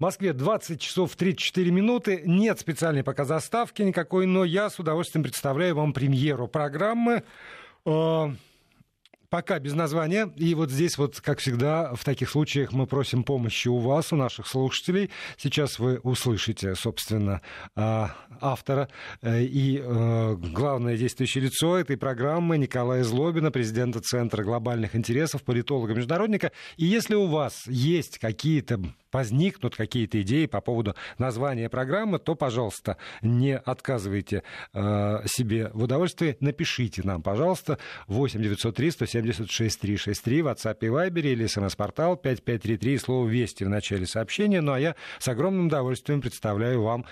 Москве 20 часов 34 минуты. Нет специальной пока заставки никакой, но я с удовольствием представляю вам премьеру программы. Э, пока без названия. И вот здесь вот, как всегда, в таких случаях мы просим помощи у вас, у наших слушателей. Сейчас вы услышите, собственно, а, автора э, и э, главное действующее лицо этой программы Николая Злобина, президента Центра глобальных интересов, политолога-международника. И если у вас есть какие-то возникнут какие-то идеи по поводу названия программы, то, пожалуйста, не отказывайте э, себе в удовольствии. Напишите нам, пожалуйста, 8 903 176 363 в WhatsApp и Viber или смс-портал 5533 слово «Вести» в начале сообщения. Ну а я с огромным удовольствием представляю вам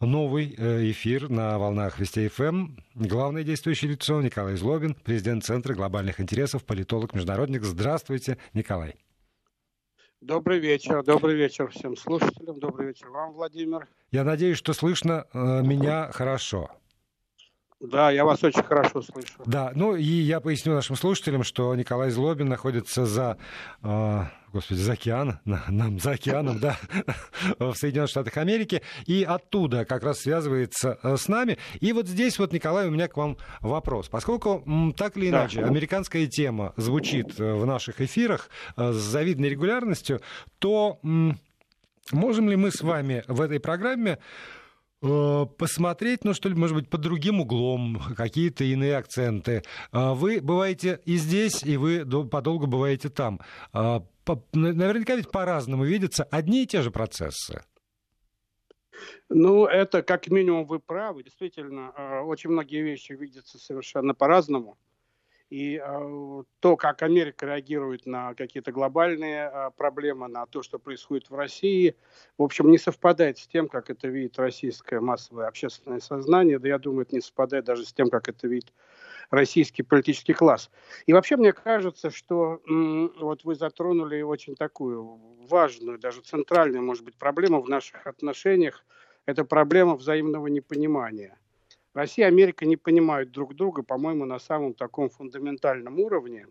новый э, эфир на волнах Вести ФМ. Главное действующее лицо Николай Злобин, президент Центра глобальных интересов, политолог-международник. Здравствуйте, Николай. Добрый вечер, добрый вечер всем слушателям, добрый вечер вам, Владимир. Я надеюсь, что слышно э, меня хорошо. Да, я вас очень хорошо слышу. Да, ну и я поясню нашим слушателям, что Николай Злобин находится за, э, господи, за океаном, нам за океаном, да, в Соединенных Штатах Америки, и оттуда как раз связывается э, с нами. И вот здесь вот, Николай, у меня к вам вопрос. Поскольку так или иначе да. американская тема звучит э, в наших эфирах э, с завидной регулярностью, то можем ли мы с вами в этой программе посмотреть, ну, что ли, может быть, под другим углом, какие-то иные акценты. А вы бываете и здесь, и вы подолгу бываете там. А, наверняка ведь по-разному видятся одни и те же процессы. Ну, это как минимум вы правы. Действительно, э, очень многие вещи видятся совершенно по-разному. И э, то, как Америка реагирует на какие-то глобальные э, проблемы, на то, что происходит в России, в общем, не совпадает с тем, как это видит российское массовое общественное сознание. Да я думаю, это не совпадает даже с тем, как это видит российский политический класс. И вообще мне кажется, что вот вы затронули очень такую важную, даже центральную, может быть, проблему в наших отношениях. Это проблема взаимного непонимания. Россия и Америка не понимают друг друга, по-моему, на самом таком фундаментальном уровне.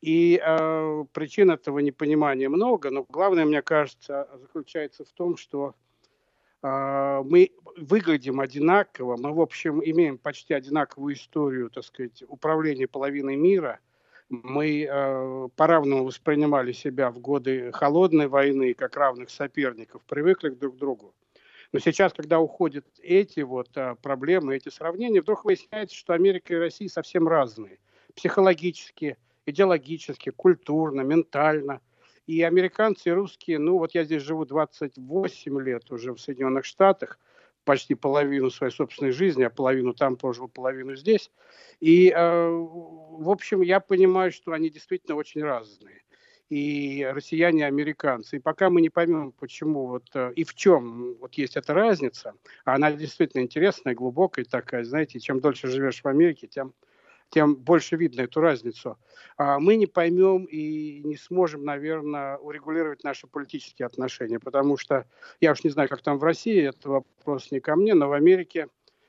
И э, причин этого непонимания много, но главное, мне кажется, заключается в том, что э, мы выглядим одинаково, мы, в общем, имеем почти одинаковую историю, так сказать, управления половиной мира. Мы э, по-равному воспринимали себя в годы холодной войны, как равных соперников, привыкли друг к другу. Но сейчас, когда уходят эти вот а, проблемы, эти сравнения, вдруг выясняется, что Америка и Россия совсем разные. Психологически, идеологически, культурно, ментально. И американцы и русские, ну вот я здесь живу 28 лет уже в Соединенных Штатах, почти половину своей собственной жизни, а половину там прожил, половину здесь. И, э, в общем, я понимаю, что они действительно очень разные и россияне, и американцы. И пока мы не поймем, почему вот э, и в чем вот есть эта разница, а она действительно интересная, глубокая такая, знаете, чем дольше живешь в Америке, тем тем больше видно эту разницу. А мы не поймем и не сможем, наверное, урегулировать наши политические отношения, потому что я уж не знаю, как там в России, это вопрос не ко мне, но в Америке,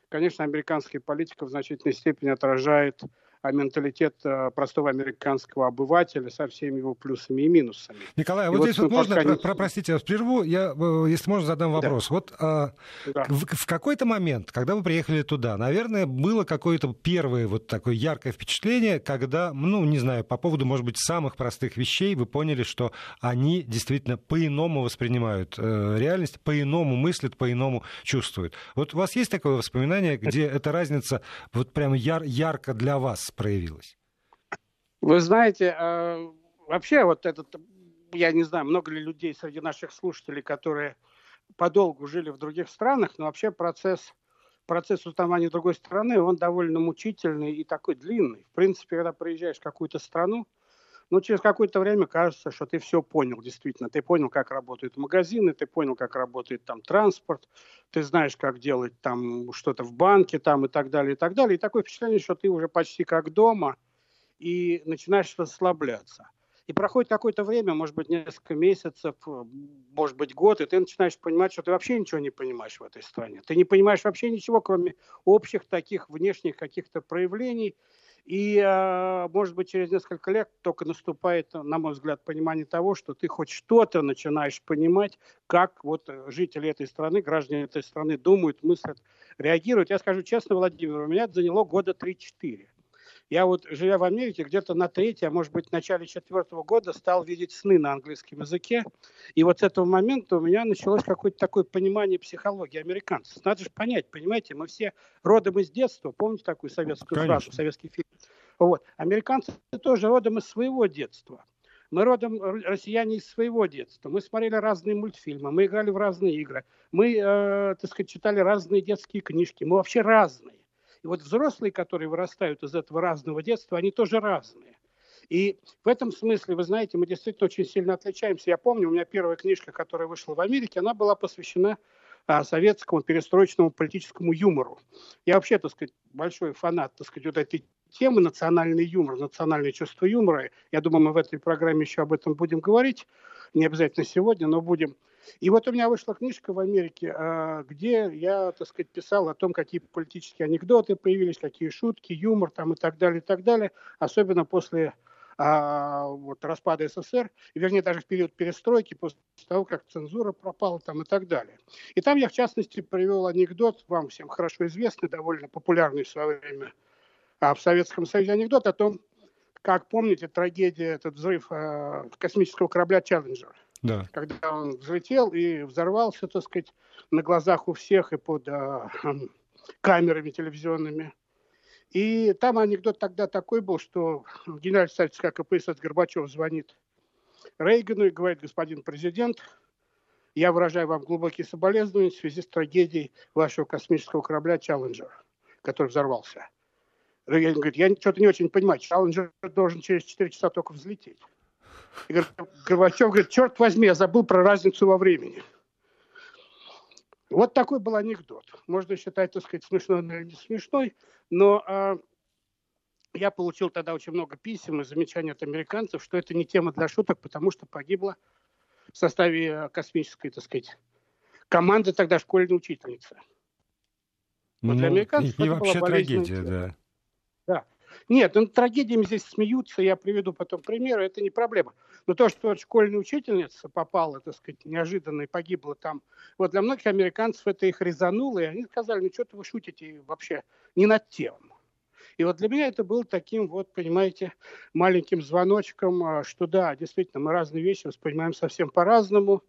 конечно, американская политика в значительной степени отражает а менталитет э, простого американского обывателя со всеми его плюсами и минусами. Николай, а вот, вот здесь вот можно, не... про, простите, я вас прерву, я, э, если можно, задам вопрос. Да. Вот а, да. в, в какой-то момент, когда вы приехали туда, наверное, было какое-то первое вот такое яркое впечатление, когда, ну, не знаю, по поводу, может быть, самых простых вещей вы поняли, что они действительно по-иному воспринимают э, реальность, по-иному мыслят, по-иному чувствуют. Вот у вас есть такое воспоминание, где эта разница вот прямо яр, ярко для вас проявилось? Вы знаете, э, вообще вот этот, я не знаю, много ли людей среди наших слушателей, которые подолгу жили в других странах, но вообще процесс, процесс узнавания другой страны, он довольно мучительный и такой длинный. В принципе, когда приезжаешь в какую-то страну, ну, через какое-то время кажется, что ты все понял, действительно. Ты понял, как работают магазины, ты понял, как работает там транспорт, ты знаешь, как делать там что-то в банке там и так далее, и так далее. И такое впечатление, что ты уже почти как дома и начинаешь расслабляться. И проходит какое-то время, может быть, несколько месяцев, может быть, год, и ты начинаешь понимать, что ты вообще ничего не понимаешь в этой стране. Ты не понимаешь вообще ничего, кроме общих таких внешних каких-то проявлений – И, э, может быть, через несколько лет только наступает, на мой взгляд, понимание того, что ты хоть что-то начинаешь понимать, как вот жители этой страны, граждане этой страны думают, мыслят, реагируют. Я скажу честно, Владимир, у меня это заняло года 3-4. Я вот, живя в Америке, где-то на третьем, а может быть, в начале четвертого года стал видеть сны на английском языке. И вот с этого момента у меня началось какое-то такое понимание психологии американцев. Надо же понять, понимаете, мы все родом из детства. Помните такую советскую Конечно. фразу, советский фильм? Вот. Американцы тоже родом из своего детства. Мы родом россияне из своего детства. Мы смотрели разные мультфильмы, мы играли в разные игры, мы, э, так сказать, читали разные детские книжки. Мы вообще разные. И вот взрослые, которые вырастают из этого разного детства, они тоже разные. И в этом смысле, вы знаете, мы действительно очень сильно отличаемся. Я помню, у меня первая книжка, которая вышла в Америке, она была посвящена а, советскому перестроечному политическому юмору. Я вообще, так сказать, большой фанат, так сказать, вот этой темы национальный юмор, национальное чувство юмора. Я думаю, мы в этой программе еще об этом будем говорить. Не обязательно сегодня, но будем. И вот у меня вышла книжка в Америке, а, где я, так сказать, писал о том, какие политические анекдоты появились, какие шутки, юмор там и так далее, и так далее. Особенно после а, вот, распада СССР, и, вернее, даже в период перестройки, после того, как цензура пропала там и так далее. И там я, в частности, привел анекдот, вам всем хорошо известный, довольно популярный в свое время а в Советском Союзе анекдот о том, как помните трагедия, этот взрыв э, космического корабля «Челленджер». Да. Когда он взлетел и взорвался, так сказать, на глазах у всех и под э, камерами телевизионными. И там анекдот тогда такой был, что генеральный секретарь КПСС Горбачев звонит Рейгану и говорит, господин президент, я выражаю вам глубокие соболезнования в связи с трагедией вашего космического корабля «Челленджер», который взорвался. Рейган говорит, я что-то не очень понимаю, Челленджер должен через 4 часа только взлететь. И Горбачев говорит, черт возьми, я забыл про разницу во времени. Вот такой был анекдот. Можно считать, так сказать, смешной или не смешной, но а, я получил тогда очень много писем и замечаний от американцев, что это не тема для шуток, потому что погибла в составе космической, так сказать, команды тогда школьной учительницы. Вот ну, для американцев и, и вообще трагедия, да. Да. Нет, ну, трагедиями здесь смеются, я приведу потом примеры, это не проблема. Но то, что школьная учительница попала, так сказать, неожиданно и погибла там, вот для многих американцев это их резануло, и они сказали, ну что-то вы шутите вообще не над тем. И вот для меня это было таким вот, понимаете, маленьким звоночком, а, что да, действительно, мы разные вещи воспринимаем совсем по-разному,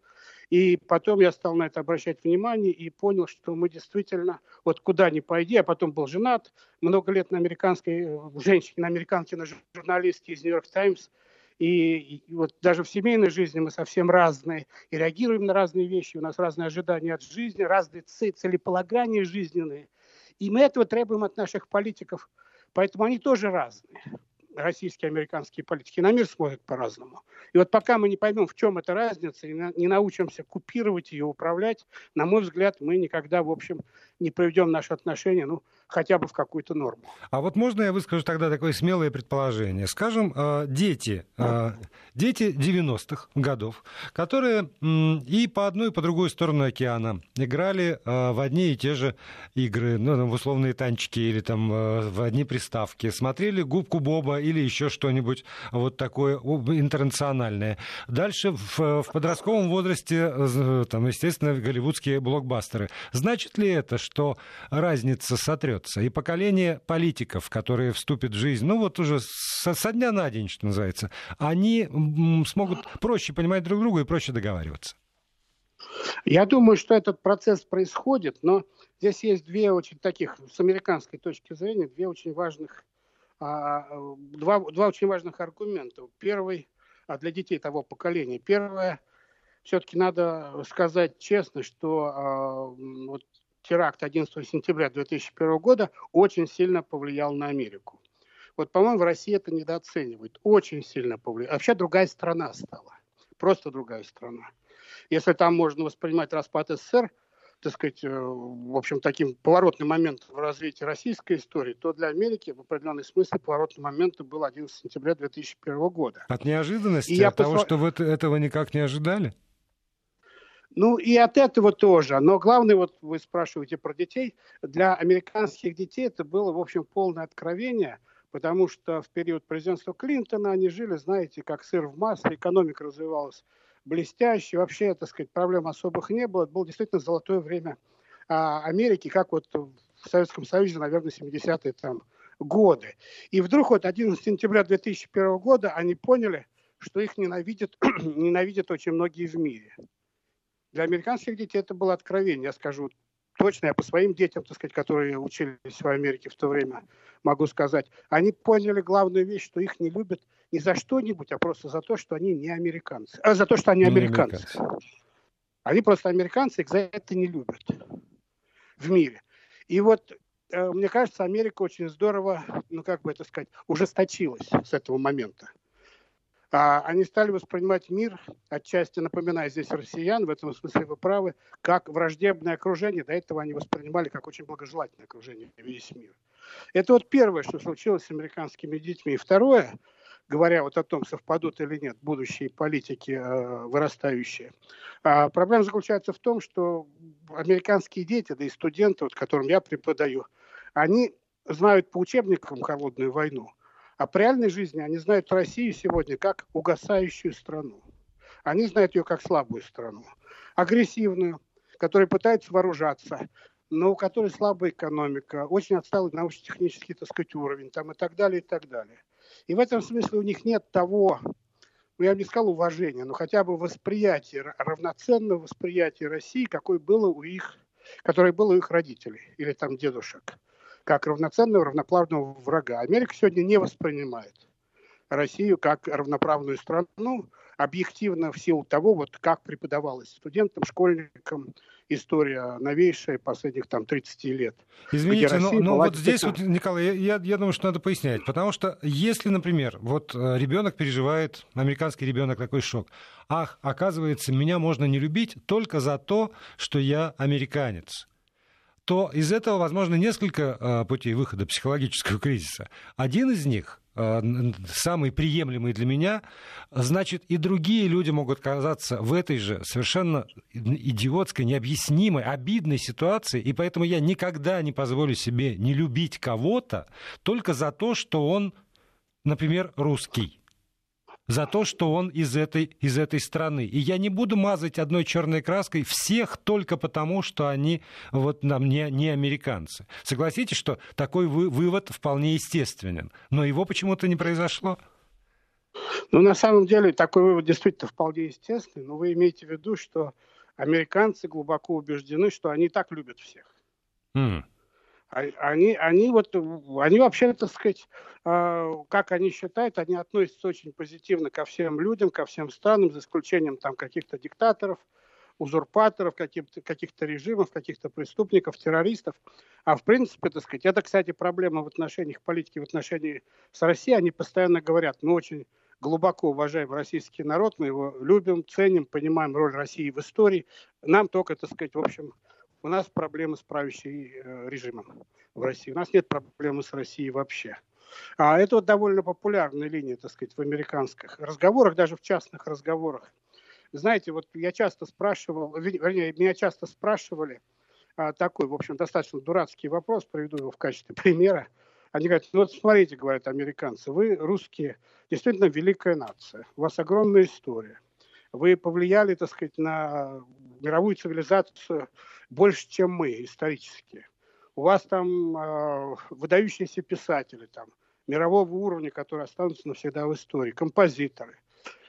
и потом я стал на это обращать внимание и понял, что мы действительно, вот куда ни пойди, а потом был женат, много лет на американской, э, женщине, на американке, на журналистке из «Нью-Йорк Таймс», и, и вот даже в семейной жизни мы совсем разные и реагируем на разные вещи, у нас разные ожидания от жизни, разные целеполагания жизненные. И мы этого требуем от наших политиков, поэтому они тоже разные российские, американские политики на мир смотрят по-разному. И вот пока мы не поймем, в чем эта разница, и не научимся купировать ее, управлять, на мой взгляд, мы никогда, в общем, не приведем наши отношения, ну, хотя бы в какую-то норму. А вот можно я выскажу тогда такое смелое предположение? Скажем, э, дети, э, дети 90-х годов, которые и по одну, и по другую сторону океана играли э, в одни и те же игры, ну, в условные танчики или там в одни приставки, смотрели «Губку Боба» или еще что-нибудь вот такое интернациональное. Дальше в, в подростковом возрасте, там, естественно, голливудские блокбастеры. Значит ли это, что разница сотрется? И поколение политиков, которые вступят в жизнь, ну вот уже со, со дня на день, что называется, они смогут проще понимать друг друга и проще договариваться. Я думаю, что этот процесс происходит, но здесь есть две очень таких, с американской точки зрения, две очень важных а, два, два очень важных аргумента. Первый а для детей того поколения. Первое, все-таки надо сказать честно, что а, вот, теракт 11 сентября 2001 года очень сильно повлиял на Америку. Вот, по-моему, в России это недооценивают. Очень сильно повлиял. Вообще другая страна стала. Просто другая страна. Если там можно воспринимать распад СССР – так сказать, э, в общем, таким поворотным моментом в развитии российской истории, то для Америки в определенном смысле поворотным моментом был 11 сентября 2001 года. От неожиданности, и от того, что вы этого никак не ожидали? Ну и от этого тоже. Но главное, вот вы спрашиваете про детей. Для американских детей это было, в общем, полное откровение, потому что в период президентства Клинтона они жили, знаете, как сыр в масле, экономика развивалась блестяще, вообще, так сказать, проблем особых не было. Это было действительно золотое время а, Америки, как вот в Советском Союзе, наверное, 70-е там годы. И вдруг вот 11 сентября 2001 года они поняли, что их ненавидят, ненавидят очень многие в мире. Для американских детей это было откровение, я скажу точно, я по своим детям, так сказать, которые учились в Америке в то время, могу сказать, они поняли главную вещь, что их не любят не за что-нибудь, а просто за то, что они не американцы. А за то, что они не американцы. американцы. Они просто американцы, их за это не любят в мире. И вот э, мне кажется, Америка очень здорово, ну как бы это сказать, ужесточилась с этого момента. А они стали воспринимать мир, отчасти напоминая здесь россиян, в этом смысле вы правы, как враждебное окружение. До этого они воспринимали как очень благожелательное окружение весь мир. Это вот первое, что случилось с американскими детьми. И второе, говоря вот о том, совпадут или нет будущие политики э, вырастающие. А проблема заключается в том, что американские дети, да и студенты, вот, которым я преподаю, они знают по учебникам холодную войну, а по реальной жизни они знают Россию сегодня как угасающую страну. Они знают ее как слабую страну, агрессивную, которая пытается вооружаться, но у которой слабая экономика, очень отсталый научно-технический, так сказать, уровень, там и так далее, и так далее. И в этом смысле у них нет того, ну я бы не сказал уважения, но хотя бы восприятия, равноценного восприятия России, какое было у их, которое было у их родителей или там дедушек, как равноценного, равноправного врага. Америка сегодня не воспринимает Россию как равноправную страну, объективно в силу того, вот как преподавалось студентам, школьникам, история новейшая последних там 30 лет. Извините, но, но вот здесь вот, Николай, я, я думаю, что надо пояснять, потому что если, например, вот э, ребенок переживает, американский ребенок такой шок, ах, оказывается, меня можно не любить только за то, что я американец то из этого возможно несколько э, путей выхода психологического кризиса. Один из них Э, самый приемлемый для меня, значит, и другие люди могут оказаться в этой же совершенно идиотской, необъяснимой, обидной ситуации, и поэтому я никогда не позволю себе не любить кого-то только за то, что он, например, русский за то, что он из этой, из этой страны. И я не буду мазать одной черной краской всех только потому, что они вот, нам не, не американцы. Согласитесь, что такой вы, вывод вполне естественен, но его почему-то не произошло? Ну, на самом деле, такой вывод действительно вполне естественный, но вы имеете в виду, что американцы глубоко убеждены, что они так любят всех. Mm. Они, они вот, они вообще, так сказать, а, как они считают, они относятся очень позитивно ко всем людям, ко всем странам, за исключением там каких-то диктаторов, узурпаторов, каких-то, каких-то режимов, каких-то преступников, террористов. А в принципе, так сказать, это, кстати, проблема в отношениях политики, в отношении с Россией. Они постоянно говорят, мы очень глубоко уважаем российский народ, мы его любим, ценим, понимаем роль России в истории. Нам только, так сказать, в общем, у нас проблемы с правящим э, режимом в России. У нас нет проблемы с Россией вообще. А это вот довольно популярная линия, так сказать, в американских разговорах, даже в частных разговорах. Знаете, вот я часто спрашивал, вернее, меня часто спрашивали а, такой, в общем, достаточно дурацкий вопрос, приведу его в качестве примера. Они говорят, ну вот смотрите, говорят американцы, вы русские, действительно великая нация, у вас огромная история. Вы повлияли, так сказать, на мировую цивилизацию больше, чем мы исторически. У вас там э, выдающиеся писатели там, мирового уровня, которые останутся навсегда в истории, композиторы.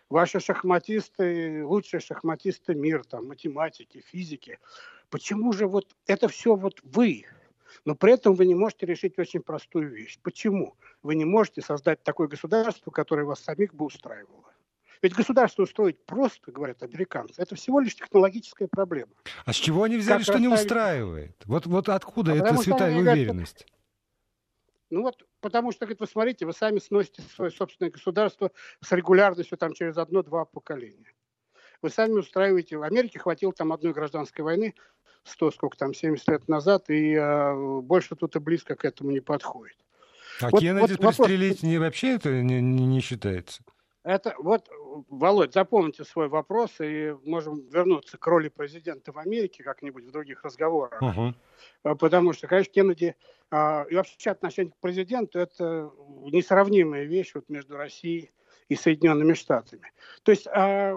Ваши шахматисты, лучшие шахматисты мира, там, математики, физики. Почему же вот это все вот вы? Но при этом вы не можете решить очень простую вещь. Почему? Вы не можете создать такое государство, которое вас самих бы устраивало. Ведь государство устроить просто, говорят американцы, это всего лишь технологическая проблема. А с чего они взяли, как что расставить... не устраивает? Вот, вот откуда а эта святая уверенность? Говорят, ну вот, потому что, говорит, вы смотрите, вы сами сносите свое собственное государство с регулярностью там через одно-два поколения. Вы сами устраиваете... В Америке хватило там одной гражданской войны, 100, сколько там, 70 лет назад, и э, больше тут и близко к этому не подходит. А вот, Кеннеди вот, пристрелить вопрос... не, вообще это не, не, не считается? Это вот Володь, запомните свой вопрос, и можем вернуться к роли президента в Америке как-нибудь в других разговорах. Uh-huh. Потому что, конечно, Кеннеди а, и вообще отношение к президенту – это несравнимая вещь вот между Россией и Соединенными Штатами. То есть а,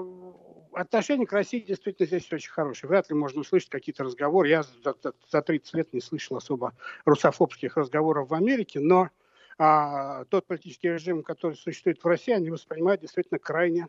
отношение к России действительно здесь очень хорошее. Вряд ли можно услышать какие-то разговоры. Я за, за 30 лет не слышал особо русофобских разговоров в Америке, но а, тот политический режим, который существует в России, они воспринимают действительно крайне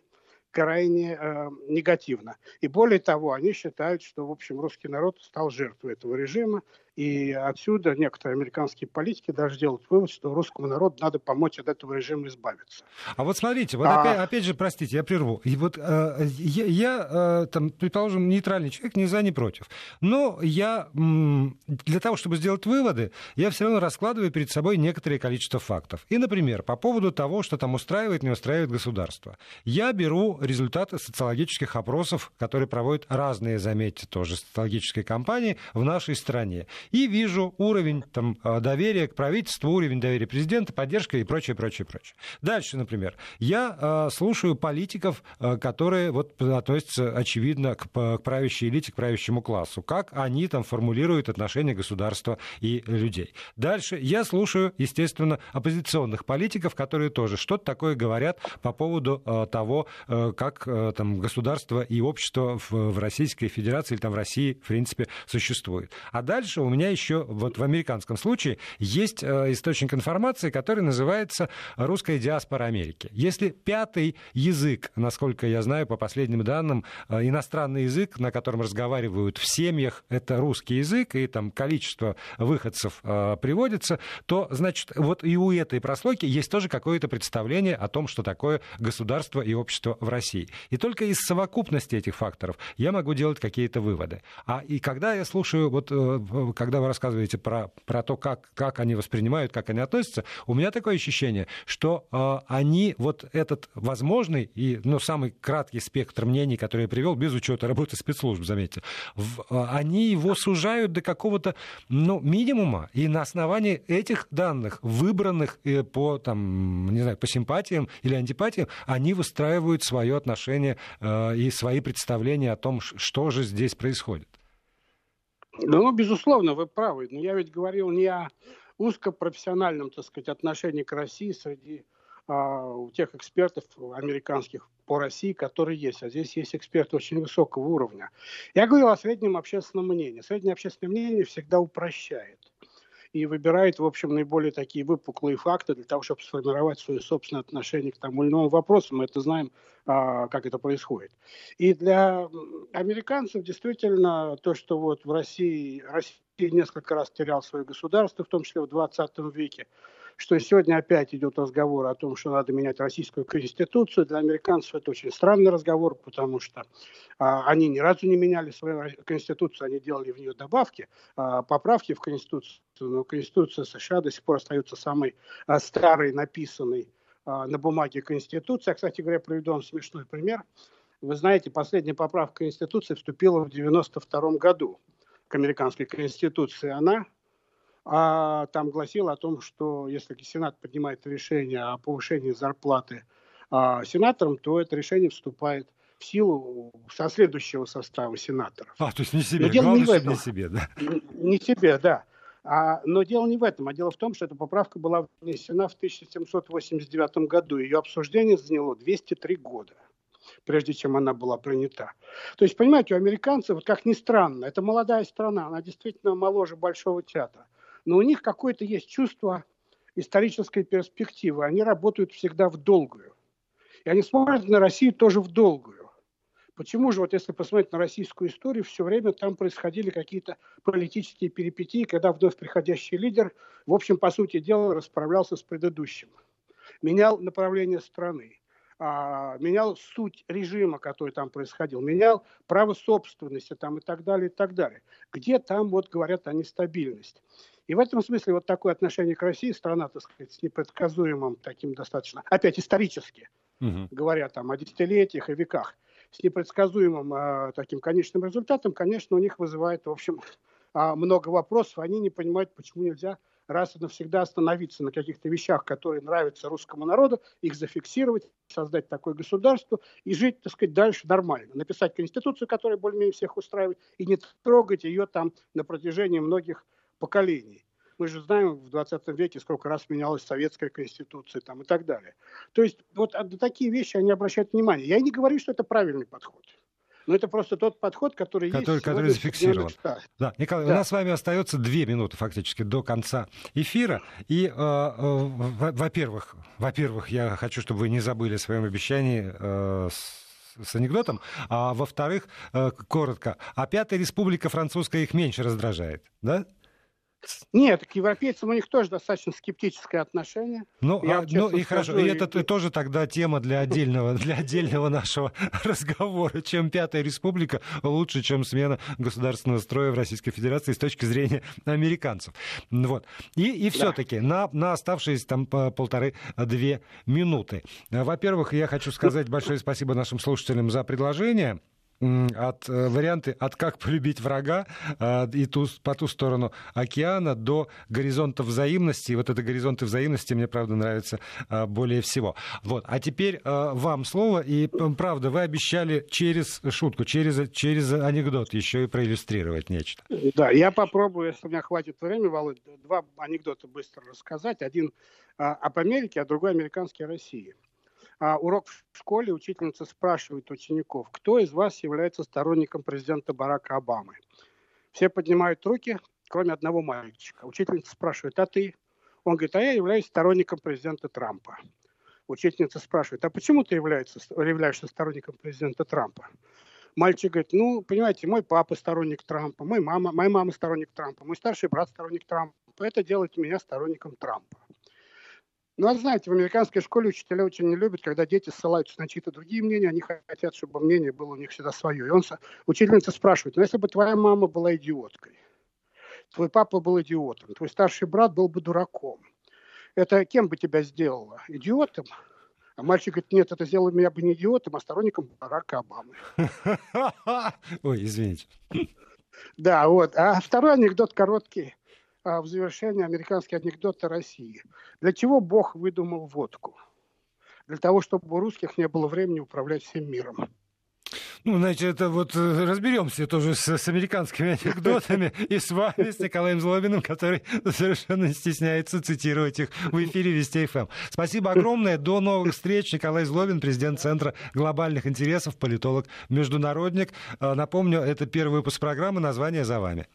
крайне э, негативно. И более того, они считают, что, в общем, русский народ стал жертвой этого режима, и отсюда некоторые американские политики даже делают вывод, что русскому народу надо помочь от этого режима избавиться. А вот смотрите, вот а... опять, опять же, простите, я прерву. И вот э, я, я э, там, предположим, нейтральный человек, ни за, ни против. Но я м, для того, чтобы сделать выводы, я все равно раскладываю перед собой некоторое количество фактов. И, например, по поводу того, что там устраивает, не устраивает государство. Я беру результаты социологических опросов, которые проводят разные, заметьте, тоже социологические компании в нашей стране и вижу уровень там, а, доверия к правительству, уровень доверия президента, поддержка и прочее, прочее, прочее. Дальше, например, я э, слушаю политиков, э, которые вот, относятся, очевидно, к, к правящей элите, к правящему классу, как они там формулируют отношения государства и людей. Дальше я слушаю, естественно, оппозиционных политиков, которые тоже что-то такое говорят по поводу э, того, э, как э, там, государство и общество в, в Российской Федерации или там в России, в принципе, существует. А дальше у меня еще вот в американском случае есть э, источник информации, который называется «Русская диаспора Америки». Если пятый язык, насколько я знаю, по последним данным, э, иностранный язык, на котором разговаривают в семьях, это русский язык, и там количество выходцев э, приводится, то, значит, вот и у этой прослойки есть тоже какое-то представление о том, что такое государство и общество в России. И только из совокупности этих факторов я могу делать какие-то выводы. А и когда я слушаю, вот когда вы рассказываете про, про то, как, как они воспринимают, как они относятся, у меня такое ощущение, что э, они вот этот возможный и ну, самый краткий спектр мнений, который я привел, без учета работы спецслужб, заметьте, в, э, они его сужают до какого-то ну, минимума, и на основании этих данных, выбранных э, по, там, не знаю, по симпатиям или антипатиям, они выстраивают свое отношение э, и свои представления о том, что же здесь происходит. Ну, безусловно, вы правы. Но я ведь говорил не о узкопрофессиональном, так сказать, отношении к России среди а, тех экспертов американских по России, которые есть. А здесь есть эксперты очень высокого уровня. Я говорил о среднем общественном мнении. Среднее общественное мнение всегда упрощает и выбирает, в общем, наиболее такие выпуклые факты для того, чтобы сформировать свое собственное отношение к тому или иному вопросу. Мы это знаем, а, как это происходит. И для американцев действительно то, что вот в России, Россия несколько раз терял свое государство, в том числе в 20 веке, что сегодня опять идет разговор о том, что надо менять российскую конституцию. Для американцев это очень странный разговор, потому что а, они ни разу не меняли свою конституцию, они делали в нее добавки, а, поправки в конституцию, но конституция США до сих пор остается самой а, старой, написанной а, на бумаге конституции. кстати говоря, приведу вам смешной пример. Вы знаете, последняя поправка Конституции вступила в 1992 году к американской Конституции. Она а там гласило о том, что если Сенат принимает решение о повышении зарплаты а, сенаторам, то это решение вступает в силу со следующего состава сенаторов. А, то есть не себе, но дело Главное, не в этом. Не себе, да. Не себе, да. А, но дело не в этом, а дело в том, что эта поправка была внесена в 1789 году. Ее обсуждение заняло 203 года прежде чем она была принята. То есть, понимаете, у американцев, вот как ни странно, это молодая страна, она действительно моложе Большого театра но у них какое-то есть чувство исторической перспективы. Они работают всегда в долгую. И они смотрят на Россию тоже в долгую. Почему же, вот если посмотреть на российскую историю, все время там происходили какие-то политические перипетии, когда вновь приходящий лидер, в общем, по сути дела, расправлялся с предыдущим. Менял направление страны, а, менял суть режима, который там происходил, менял право собственности там, и так далее, и так далее. Где там вот говорят о нестабильности. И в этом смысле вот такое отношение к России, страна, так сказать, с непредсказуемым таким достаточно, опять исторически, угу. говоря там о десятилетиях и веках, с непредсказуемым э, таким конечным результатом, конечно, у них вызывает, в общем, э, много вопросов. Они не понимают, почему нельзя раз и навсегда остановиться на каких-то вещах, которые нравятся русскому народу, их зафиксировать, создать такое государство и жить, так сказать, дальше нормально. Написать конституцию, которая более-менее всех устраивает, и не трогать ее там на протяжении многих поколений. Мы же знаем в 20 веке, сколько раз менялась советская конституция там, и так далее. То есть вот на такие вещи они обращают внимание. Я не говорю, что это правильный подход. Но это просто тот подход, который, который есть который зафиксирован. Да, Николай, да. у нас с вами остается две минуты фактически до конца эфира. И, э, э, во-первых, во-первых, я хочу, чтобы вы не забыли о своем обещании э, с, анекдотом. А во-вторых, э, коротко, а Пятая Республика Французская их меньше раздражает, да? Нет, к европейцам у них тоже достаточно скептическое отношение. Ну, а, ну и хорошо, и это и... тоже тогда тема для отдельного, для отдельного нашего разговора. Чем Пятая Республика лучше, чем смена государственного строя в Российской Федерации с точки зрения американцев. Вот. И, и все-таки да. на, на оставшиеся там полторы-две минуты. Во-первых, я хочу сказать большое спасибо нашим слушателям за предложение от э, варианты от как полюбить врага а, и ту, по ту сторону океана до горизонта взаимности. И вот это горизонты взаимности мне, правда, нравится а, более всего. Вот. А теперь а, вам слово. И, правда, вы обещали через шутку, через, через анекдот еще и проиллюстрировать нечто. Да, я попробую, если у меня хватит времени, Володь, два анекдота быстро рассказать. Один об Америке, а другой американский о России а, урок в школе учительница спрашивает учеников, кто из вас является сторонником президента Барака Обамы. Все поднимают руки, кроме одного мальчика. Учительница спрашивает, а ты? Он говорит, а я являюсь сторонником президента Трампа. Учительница спрашивает, а почему ты являешься, являешься сторонником президента Трампа? Мальчик говорит, ну, понимаете, мой папа сторонник Трампа, мой мама, моя мама сторонник Трампа, мой старший брат сторонник Трампа. Это делает меня сторонником Трампа. Ну, а знаете, в американской школе учителя очень не любят, когда дети ссылаются на чьи-то другие мнения, они хотят, чтобы мнение было у них всегда свое. И он, учительница спрашивает, ну, если бы твоя мама была идиоткой, твой папа был идиотом, твой старший брат был бы дураком, это кем бы тебя сделало? Идиотом? А мальчик говорит, нет, это сделало меня бы не идиотом, а сторонником Барака Обамы. Ой, извините. Да, вот. А второй анекдот короткий. А, в завершение американский анекдот о России. Для чего Бог выдумал водку? Для того, чтобы у русских не было времени управлять всем миром. Ну, значит, это вот э, разберемся тоже с, с американскими анекдотами и с вами, с Николаем Злобиным, который совершенно не стесняется цитировать их в эфире Вести ФМ. Спасибо огромное. До новых встреч. Николай Злобин, президент Центра глобальных интересов, политолог, международник. Напомню, это первый выпуск программы. Название за вами.